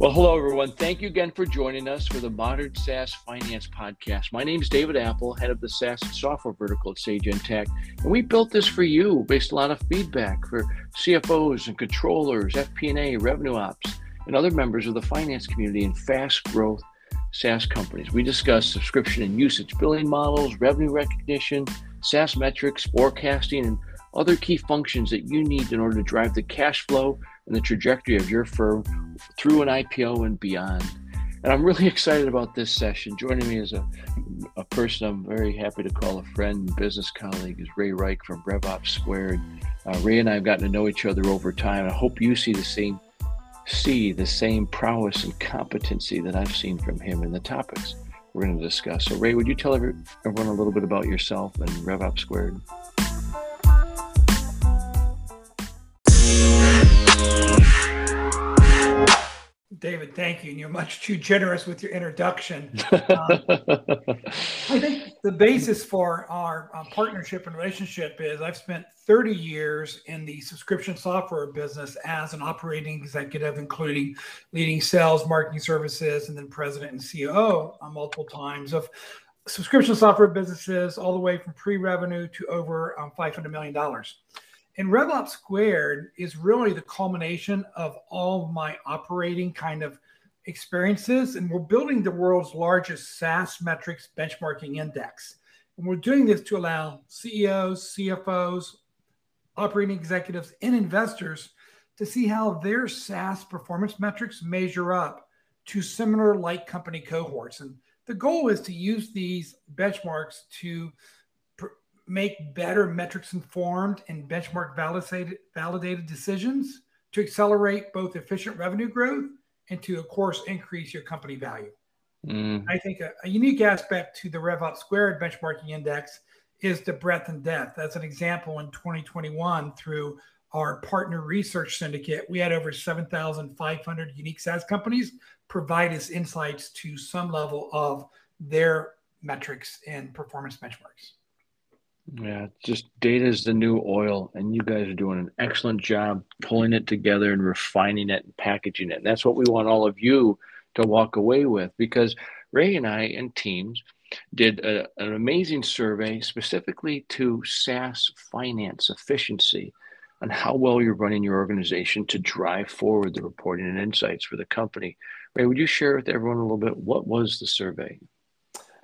Well, hello, everyone. Thank you again for joining us for the Modern SaaS Finance Podcast. My name is David Appel, head of the SaaS software vertical at Sage Intacct. And we built this for you based on a lot of feedback for CFOs and controllers, FP&A, revenue ops, and other members of the finance community in fast growth SaaS companies. We discuss subscription and usage billing models, revenue recognition, SaaS metrics, forecasting, and other key functions that you need in order to drive the cash flow and the trajectory of your firm through an IPO and beyond. And I'm really excited about this session. Joining me is a, a person I'm very happy to call a friend, and business colleague, is Ray Rike from RevOps Squared. Uh, Ray and I have gotten to know each other over time. I hope you see the same see the same prowess and competency that I've seen from him in the topics we're going to discuss. So, Ray, would you tell everyone a little bit about yourself and RevOps Squared? David, thank you. And you're much too generous with your introduction. Um, I think the basis for our uh, partnership and relationship is I've spent 30 years in the subscription software business as an operating executive, including leading sales, marketing services, and then president and COO uh, multiple times of subscription software businesses, all the way from pre revenue to over um, $500 million. And RevOps Squared is really the culmination of all of my operating kind of experiences. And we're building the world's largest SaaS metrics benchmarking index. And we're doing this to allow CEOs, CFOs, operating executives, and investors to see how their SaaS performance metrics measure up to similar like company cohorts. And the goal is to use these benchmarks to make better metrics informed and benchmark validated, validated decisions to accelerate both efficient revenue growth and to, of course, increase your company value. Mm. I think a, a, unique aspect to the RevOps Squared benchmarking index is the breadth and depth. As an example, in 2021, through our partner research syndicate, we had over 7,500 unique SaaS companies provide us insights to some level of their metrics and performance benchmarks. Yeah, just data is the new oil, and you guys are doing an excellent job pulling it together and refining it and packaging it. And that's what we want all of you to walk away with because Ray and I and teams did a, an amazing survey specifically to SaaS finance efficiency on how well you're running your organization to drive forward the reporting and insights for the company. Ray, would you share with everyone a little bit what was the survey?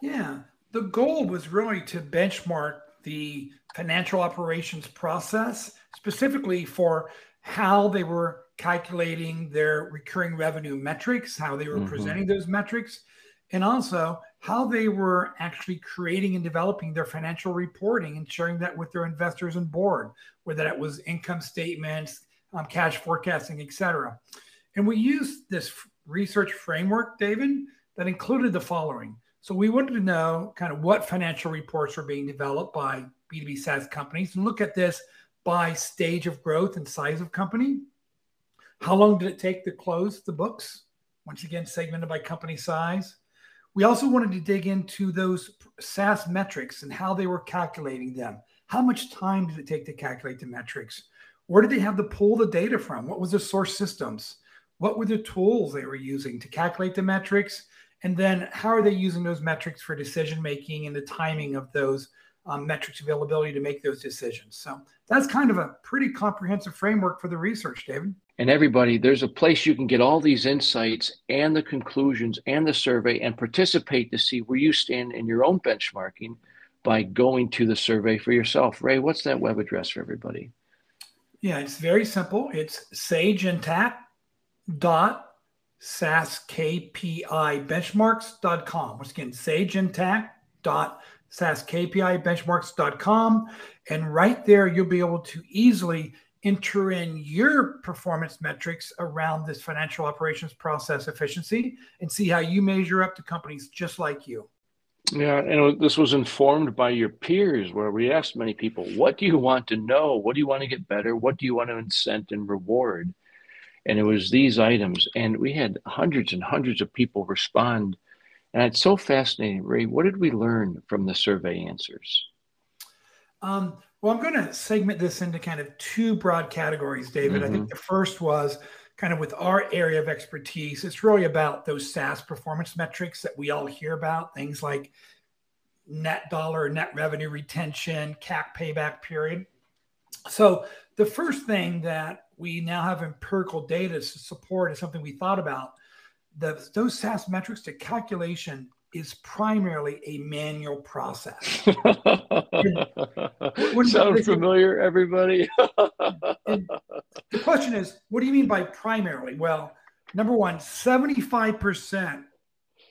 Yeah, the goal was really to benchmark the financial operations process, specifically for how they were calculating their recurring revenue metrics, how they were mm-hmm. presenting those metrics, and also how they were actually creating and developing their financial reporting and sharing that with their investors and board, whether that was income statements, um, cash forecasting, etc. And we used this research framework, David, that included the following. So we wanted to know kind of what financial reports were being developed by B2B SaaS companies and look at this by stage of growth and size of company. How long did it take to close the books? Once again, segmented by company size. We also wanted to dig into those SaaS metrics and how they were calculating them. How much time did it take to calculate the metrics? Where did they have to pull the data from? What was the source systems? What were the tools they were using to calculate the metrics? And then how are they using those metrics for decision making and the timing of those um, metrics availability to make those decisions? So that's kind of a pretty comprehensive framework for the research, David. And everybody, there's a place you can get all these insights and the conclusions and the survey and participate to see where you stand in your own benchmarking by going to the survey for yourself. Ray, what's that web address for everybody? Yeah, it's very simple. It's sageintacct dot SaaSKPIbenchmarks.com. Once again, sageintacct.saaskpibenchmarks.com. And right there, you'll be able to easily enter in your performance metrics around this financial operations process efficiency and see how you measure up to companies just like you. Yeah, and this was informed by your peers, where we asked many people, What do you want to know? What do you want to get better? What do you want to incent and reward? And it was these items and we had hundreds and hundreds of people respond and it's so fascinating ray what did we learn from the survey answers um, well i'm going to segment this into kind of two broad categories david mm-hmm. i think mm-hmm. the first was kind of with our area of expertise, it's really about those SaaS performance metrics that we all hear about, things like net dollar, net revenue retention, CAC payback period. So the first thing that we now have empirical data to support is something we thought about. The, those SaaS metrics, the calculation is primarily a manual process. Sound familiar, everybody? the question is, what do you mean by primarily? Well, number one, 75%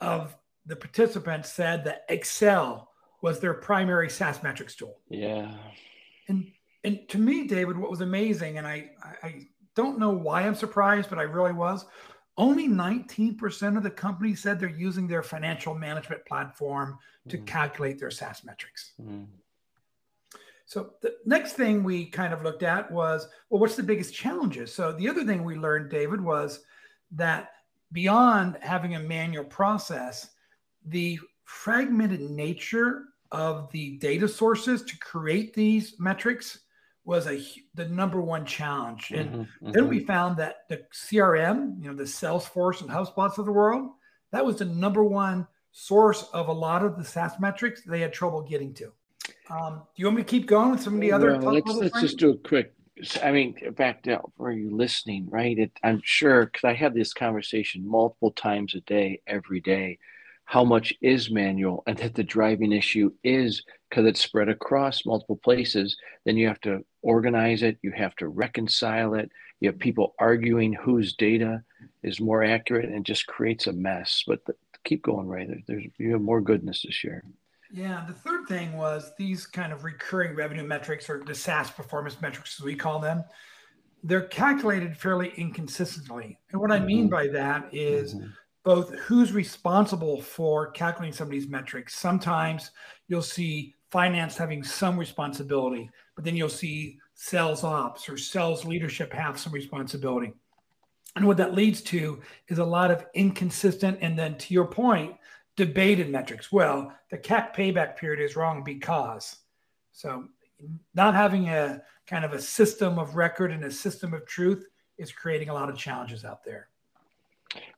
of the participants said that Excel was their primary SaaS metrics tool. Yeah. And and to me, David, what was amazing, and I I don't know why I'm surprised, but I really was. Only 19% of the companies said they're using their financial management platform to mm. calculate their SaaS metrics. Mm. So the next thing we kind of looked at was, well, what's the biggest challenges? So the other thing we learned, David, was that beyond having a manual process, the fragmented nature of the data sources to create these metrics was a the number one challenge. And mm-hmm, then mm-hmm. we found that the CRM, you know, the Salesforce and HubSpots of the world, that was the number one source of a lot of the SaaS metrics they had trouble getting to. Um, do you want me to keep going with some of the other? Well, let's let's just do a quick. I mean, back to for you listening, right? It, I'm sure because I have this conversation multiple times a day, every day how much is manual and that the driving issue is because it's spread across multiple places then you have to organize it you have to reconcile it you have people arguing whose data is more accurate and just creates a mess but the, keep going Ray. there, there's you have more goodness to share yeah the third thing was these kind of recurring revenue metrics or the saas performance metrics as we call them they're calculated fairly inconsistently and what i mean mm-hmm. by that is mm-hmm both who's responsible for calculating some of these metrics. Sometimes you'll see finance having some responsibility, but then you'll see sales ops or sales leadership have some responsibility. And what that leads to is a lot of inconsistent and then to your point, debated metrics. Well, the CAC payback period is wrong because. So not having a kind of a system of record and a system of truth is creating a lot of challenges out there.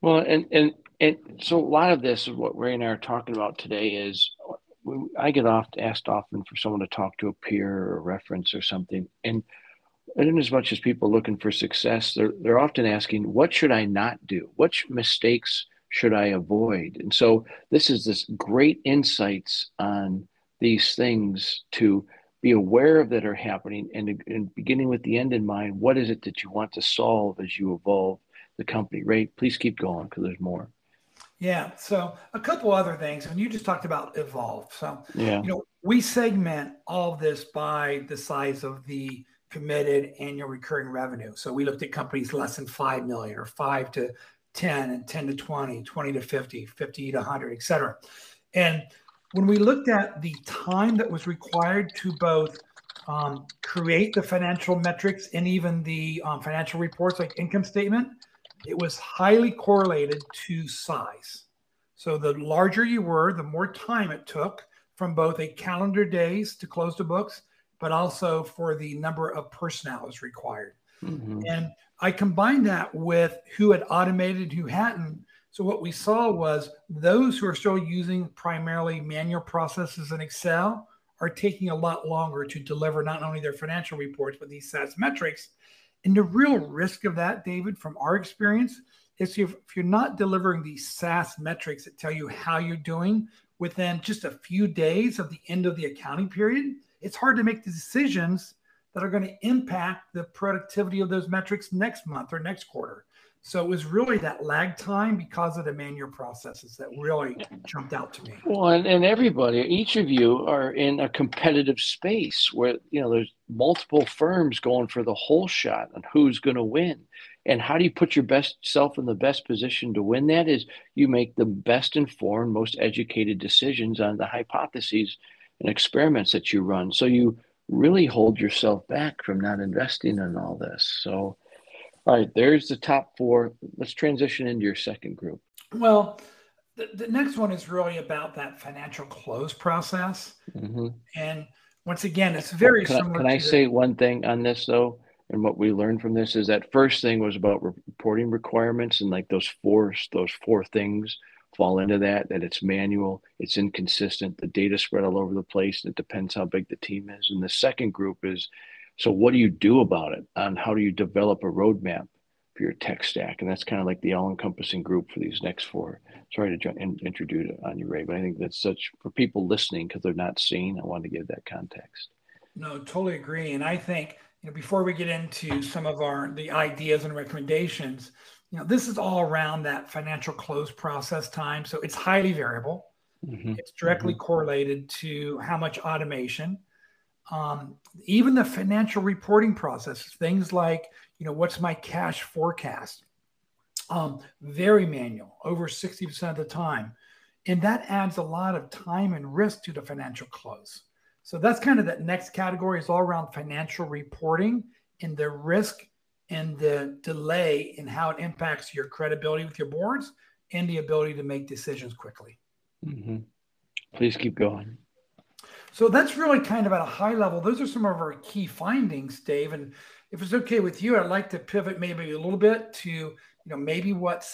Well, and and and so a lot of this is what Ray and I are talking about today is I get oft asked often for someone to talk to a peer or a reference or something, and and as much as people looking for success, they're they're often asking, what should I not do? What mistakes should I avoid? And so this is this great insights on these things to be aware of that are happening and, and beginning with the end in mind, what is it that you want to solve as you evolve the company, right? Please keep going because there's more. Yeah. So a couple other things, and you just talked about evolve. So yeah, you know, we segment all of this by the size of the committed annual recurring revenue. So we looked at companies less than five million or five to 10 and 10 to 20, 20 to 50, 50 to 100, et cetera. And when we looked at the time that was required to both um, create the financial metrics and even the um, financial reports like income statement, it was highly correlated to size. So the larger you were, the more time it took from both a calendar days to close the books, but also for the number of personnel is required. Mm-hmm. And I combined that with who had automated, who hadn't. So what we saw was those who are still using primarily manual processes in Excel are taking a lot longer to deliver not only their financial reports, but these SaaS metrics and the real risk of that, David, from our experience, is if, if you're not delivering these SaaS metrics that tell you how you're doing within just a few days of the end of the accounting period, it's hard to make the decisions that are going to impact the productivity of those metrics next month or next quarter. So it was really that lag time because of the manual processes that really jumped out to me. Well, and, and everybody, each of you are in a competitive space where, you know, there's multiple firms going for the whole shot on who's going to win. And how do you put your best self in the best position to win that is you make the best informed, most educated decisions on the hypotheses and experiments that you run. So you really hold yourself back from not investing in all this. So all right, there's the top four. Let's transition into your second group. Well, the, the next one is really about that financial close process. Mm-hmm. And once again, it's very can similar. I, can I say one thing on this though? and what we learned from this is that first thing was about reporting requirements and like those four those four things fall into that that it's manual it's inconsistent the data spread all over the place and it depends how big the team is and the second group is so what do you do about it and how do you develop a roadmap for your tech stack and that's kind of like the all-encompassing group for these next four sorry to in, introduce it on you ray but i think that's such for people listening because they're not seeing i want to give that context no totally agree and i think you know before we get into some of our the ideas and recommendations you know, this is all around that financial close process time. So it's highly variable. Mm-hmm. It's directly mm-hmm. correlated to how much automation. Um, even the financial reporting process, things like, you know, what's my cash forecast? Um, very manual, over 60% of the time. And that adds a lot of time and risk to the financial close. So that's kind of that next category is all around financial reporting and the risk and the delay in how it impacts your credibility with your boards and the ability to make decisions quickly. Mm-hmm. Please keep going. So that's really kind of at a high level. Those are some of our key findings, Dave. And if it's okay with you, I'd like to pivot maybe a little bit to, you know, maybe what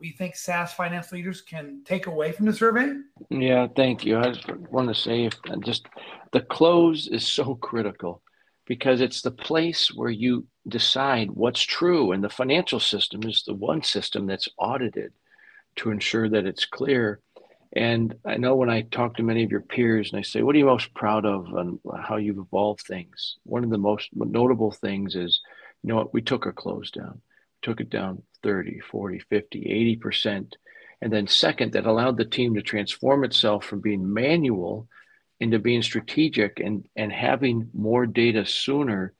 we think SaaS finance leaders can take away from the survey? Yeah, thank you. I just want to say, just the close is so critical because it's the place where you decide what's true. And the financial system is the one system that's audited to ensure that it's clear. And I know when I talk to many of your peers and I say, What are you most proud of and how you've evolved things? One of the most notable things is, you know what, we took our close down, we took it down 30, 40, 50, 80%. And then, second, that allowed the team to transform itself from being manual into being strategic and, and having more data sooner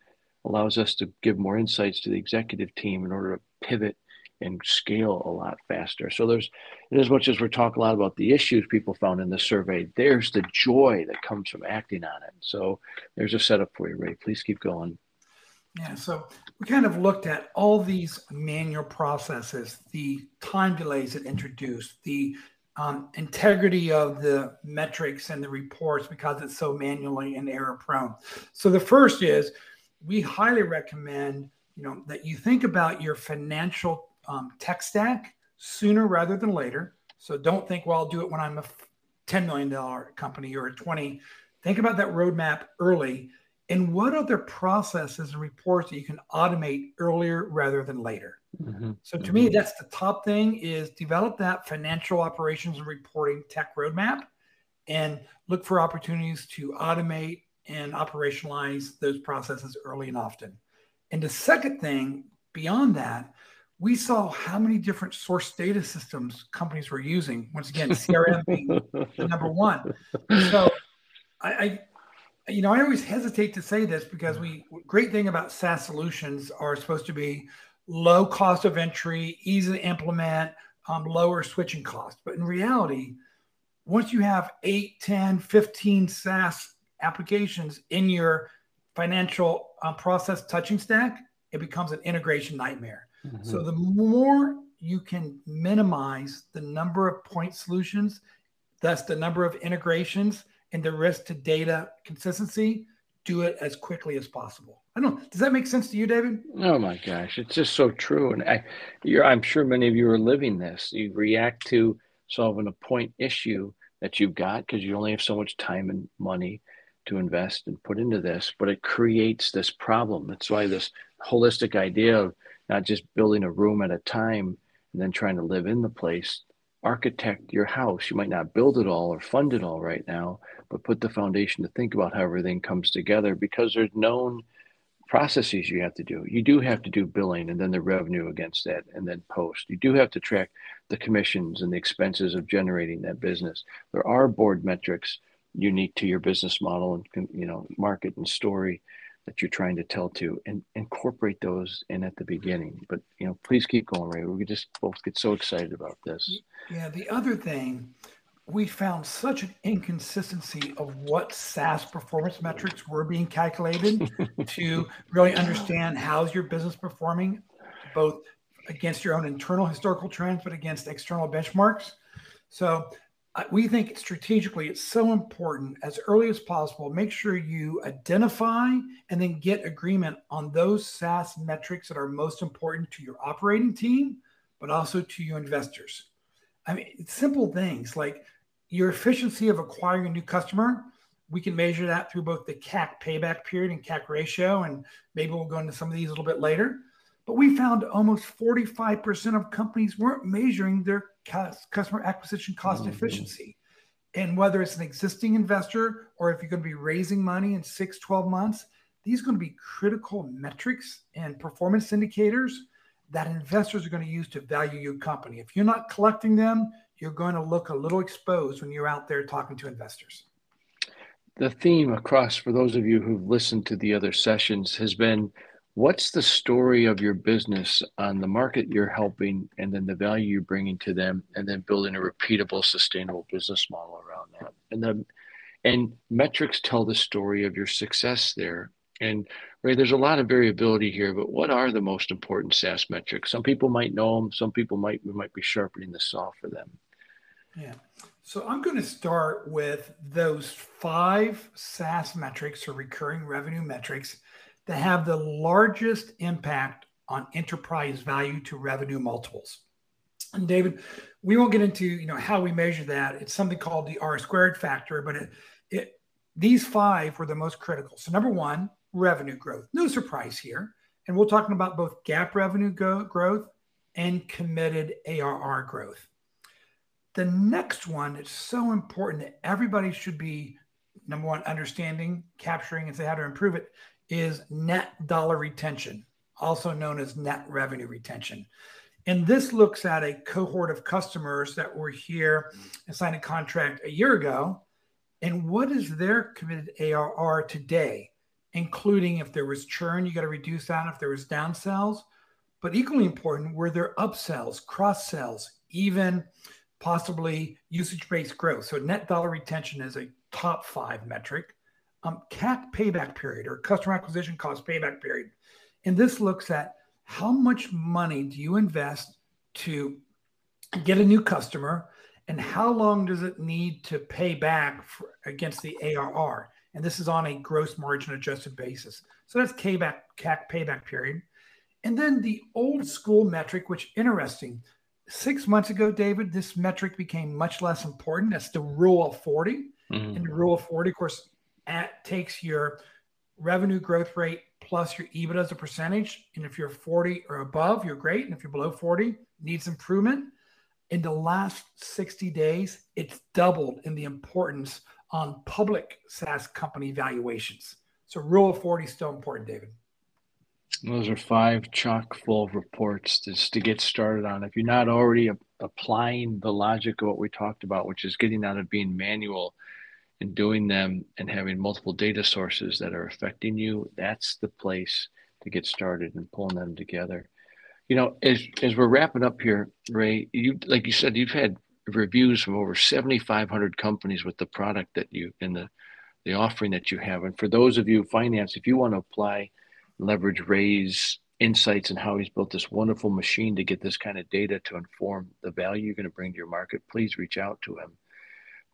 allows us to give more insights to the executive team in order to pivot and scale a lot faster. So there's, as much as we're talking a lot about the issues people found in the survey, there's the joy that comes from acting on it. So there's a setup for you, Ray. Please keep going. Yeah, so we kind of looked at all these manual processes, the time delays it introduced, the um, integrity of the metrics and the reports because it's so manually and error prone. So the first is we highly recommend you know that you think about your financial um, tech stack sooner rather than later. So don't think, well, I'll do it when I'm a $10 million company or a 20. Think about that roadmap early. And what other processes and reports that you can automate earlier rather than later? Mm-hmm. So to mm-hmm. me, that's the top thing is develop that financial operations and reporting tech roadmap and look for opportunities to automate and operationalize those processes early and often. And the second thing beyond that, we saw how many different source data systems companies were using. Once again, CRM being the number one. So I, I you know, I always hesitate to say this because we great thing about SaaS solutions are supposed to be low cost of entry, easy to implement, um, lower switching costs. But in reality, once you have 8, 10, 15 SaaS applications in your financial um, process touching stack, it becomes an integration nightmare. Mm-hmm. So the more you can minimize the number of point solutions, thus the number of integrations and the risk to data consistency, do it as quickly as possible. I don't know. Does that make sense to you, David? Oh my gosh, it's just so true. And I, I'm sure many of you are living this. You react to solving a point issue that you've got because you only have so much time and money to invest and put into this, but it creates this problem. That's why this holistic idea of not just building a room at a time and then trying to live in the place, architect your house. You might not build it all or fund it all right now, but put the foundation to think about how everything comes together because there's known processes you have to do. You do have to do billing and then the revenue against that and then post. You do have to track the commissions and the expenses of generating that business. There are board metrics unique to your business model and you know market and story that you're trying to tell to and incorporate those in at the beginning. But you know please keep going ray. We just both get so excited about this. Yeah the other thing we found such an inconsistency of what SaaS performance metrics were being calculated to really understand how's your business performing, both against your own internal historical trends, but against external benchmarks. So we think strategically it's so important as early as possible. Make sure you identify and then get agreement on those SaaS metrics that are most important to your operating team, but also to your investors. I mean, simple things like your efficiency of acquiring a new customer. We can measure that through both the CAC payback period and CAC ratio, and maybe we'll go into some of these a little bit later. But we found almost 45% of companies weren't measuring their customer acquisition cost mm-hmm. efficiency. And whether it's an existing investor or if you're going to be raising money in six, 12 months, these are going to be critical metrics and performance indicators that investors are going to use to value your company. If you're not collecting them, you're going to look a little exposed when you're out there talking to investors. The theme across, for those of you who've listened to the other sessions, has been what's the story of your business on the market you're helping and then the value you're bringing to them and then building a repeatable sustainable business model around that? And the and metrics tell the story of your success there. And right there's a lot of variability here but what are the most important saas metrics? Some people might know them some people might we might be sharpening the saw for them. Yeah. So i'm going to start with those five saas metrics or recurring revenue metrics that have the largest impact on enterprise value to revenue multiples. And David, we won't get into you know how we measure that. It's something called the R squared factor, but it, it these five were the most critical. So number one, revenue growth. No surprise here. And we're talking about both GAAP revenue go- growth and committed ARR growth. The next one is so important that everybody should be number one understanding, capturing, and say how to improve it is net dollar retention, also known as net revenue retention. And this looks at a cohort of customers that were here and signed a contract a year ago. And what is their committed ARR today, including if there was churn, you got to reduce that, if there was downsells. But equally important, were there upsells, cross sells, even possibly usage based growth? So net dollar retention is a top five metric um, CAC payback period or customer acquisition cost payback period. And this looks at how much money do you invest to get a new customer and how long does it need to pay back for, against the ARR? And this is on a gross margin adjusted basis. So that's payback, CAC payback period. And then the old school metric, which interesting, six months ago, David, this metric became much less important. That's the rule of 40. Mm-hmm. And the rule of 40, of course, at, takes your revenue growth rate plus your EBIT as a percentage. And if you're 40 or above, you're great. And if you're below 40, needs improvement. In the last 60 days, it's doubled in the importance on public SaaS company valuations. So rule of 40 is still important, David. Those are five chock full of reports just to get started on. If you're not already a- applying the logic of what we talked about, which is getting out of being manual and doing them and having multiple data sources that are affecting you, that's the place to get started and pulling them together. You know, as as we're wrapping up here, Ray, you like you said, you've had reviews from over 7,500 companies with the product that you in the the offering that you have. And for those of you finance, if you want to apply, leverage Ray's insights and how he's built this wonderful machine to get this kind of data to inform the value you're going to bring to your market, please reach out to him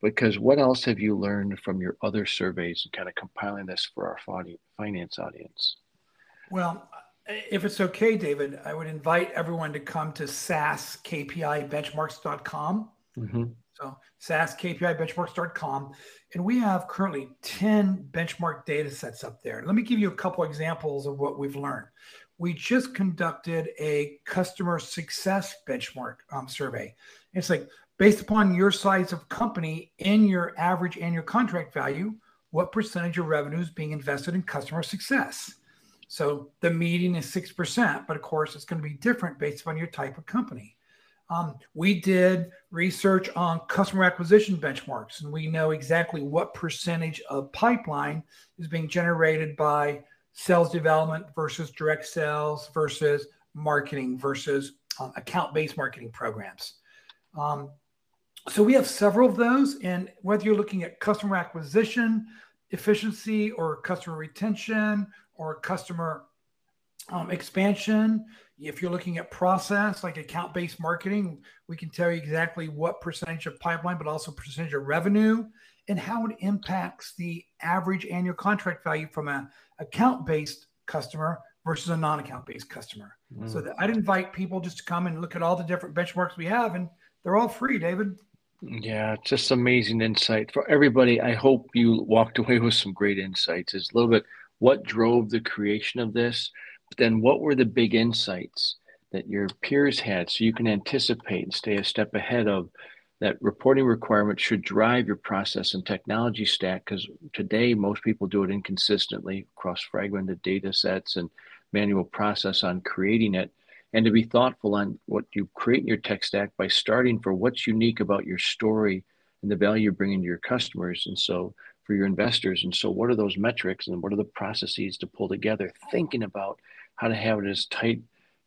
because what else have you learned from your other surveys and kind of compiling this for our finance audience? Well, if it's okay, David, I would invite everyone to come to SaaSKPIbenchmarks.com. Mm-hmm. So SaaSKPIbenchmarks.com. And we have currently 10 benchmark data sets up there. Let me give you a couple examples of what we've learned. We just conducted a customer success benchmark um, survey. It's like based upon your size of company in your average annual contract value, what percentage of revenue is being invested in customer success? So the median is 6%, but of course, it's going to be different based upon your type of company. Um, we did research on customer acquisition benchmarks, and we know exactly what percentage of pipeline is being generated by sales development versus direct sales versus marketing versus um, account based marketing programs. Um, so we have several of those. And whether you're looking at customer acquisition efficiency or customer retention or customer um, expansion. If you're looking at process like account based marketing, we can tell you exactly what percentage of pipeline, but also percentage of revenue and how it impacts the average annual contract value from an account based customer versus a non account based customer. Mm. So I'd invite people just to come and look at all the different benchmarks we have, and they're all free, David. Yeah, just amazing insight for everybody. I hope you walked away with some great insights. Is a little bit what drove the creation of this, then what were the big insights that your peers had so you can anticipate and stay a step ahead of that reporting requirement should drive your process and technology stack? Because today most people do it inconsistently across fragmented data sets and manual process on creating it. And to be thoughtful on what you create in your tech stack by starting for what's unique about your story and the value you're bringing to your customers and so for your investors. And so what are those metrics and what are the processes to pull together? Thinking about how to have it as tight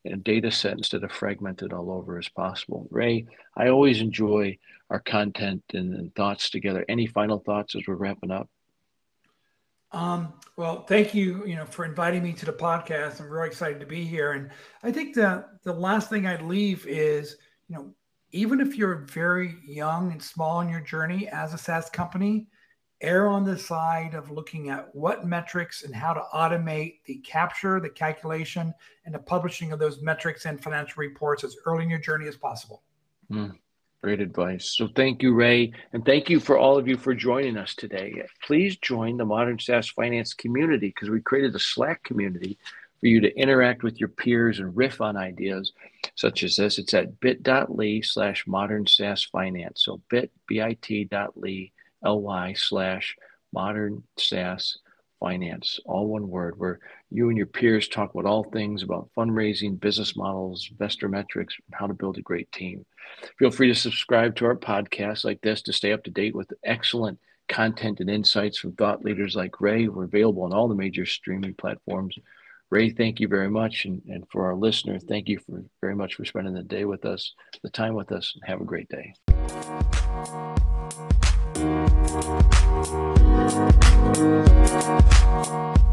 a data set instead of fragmented all over as possible. Ray, I always enjoy our content and, and thoughts together. Any final thoughts as we're wrapping up? Um, well, thank you, you know, for inviting me to the podcast. I'm really excited to be here. And I think the the last thing I'd leave is, you know, even if you're very young and small in your journey as a SaaS company, err on the side of looking at what metrics and how to automate the capture, the calculation, and the publishing of those metrics and financial reports as early in your journey as possible. Mm, great advice. So thank you, Ray. And thank you for all of you for joining us today. Please join the Modern SaaS Finance community because we created a Slack community for you to interact with your peers and riff on ideas such as this. It's at bit.ly slash modern SaaS finance. So bit, bit.ly ly slash modern SaaS finance, all one word, where you and your peers talk about all things about fundraising, business models, investor metrics, and how to build a great team. Feel free to subscribe to our podcast like this to stay up to date with excellent content and insights from thought leaders like Ray. We're available on all the major streaming platforms. Ray, thank you very much. And, and for our listener, thank you for very much for spending the day with us, the time with us, and have a great day. We'll be right.